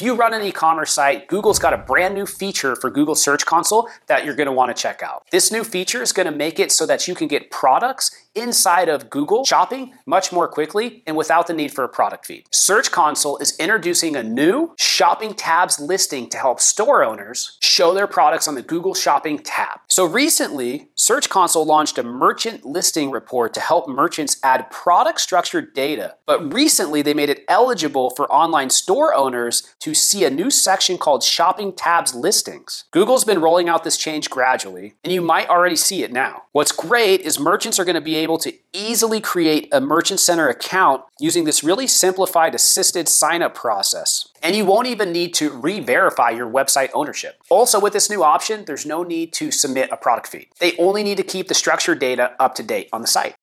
If you run an e-commerce site, Google's got a brand new feature for Google Search Console that you're going to want to check out. This new feature is going to make it so that you can get products inside of Google Shopping much more quickly and without the need for a product feed. Search Console is introducing a new shopping tabs listing to help store owners show their products on the Google Shopping tab. So recently, Search Console launched a merchant listing report to help merchants add product structured data. But recently, they made it eligible for online store owners to see a new section called Shopping Tabs Listings. Google's been rolling out this change gradually, and you might already see it now. What's great is merchants are going to be able to easily create a Merchant Center account using this really simplified assisted sign up process. And you won't even need to re verify your website ownership. Also, with this new option, there's no need to submit a product feed. They only need to keep the structured data up to date on the site.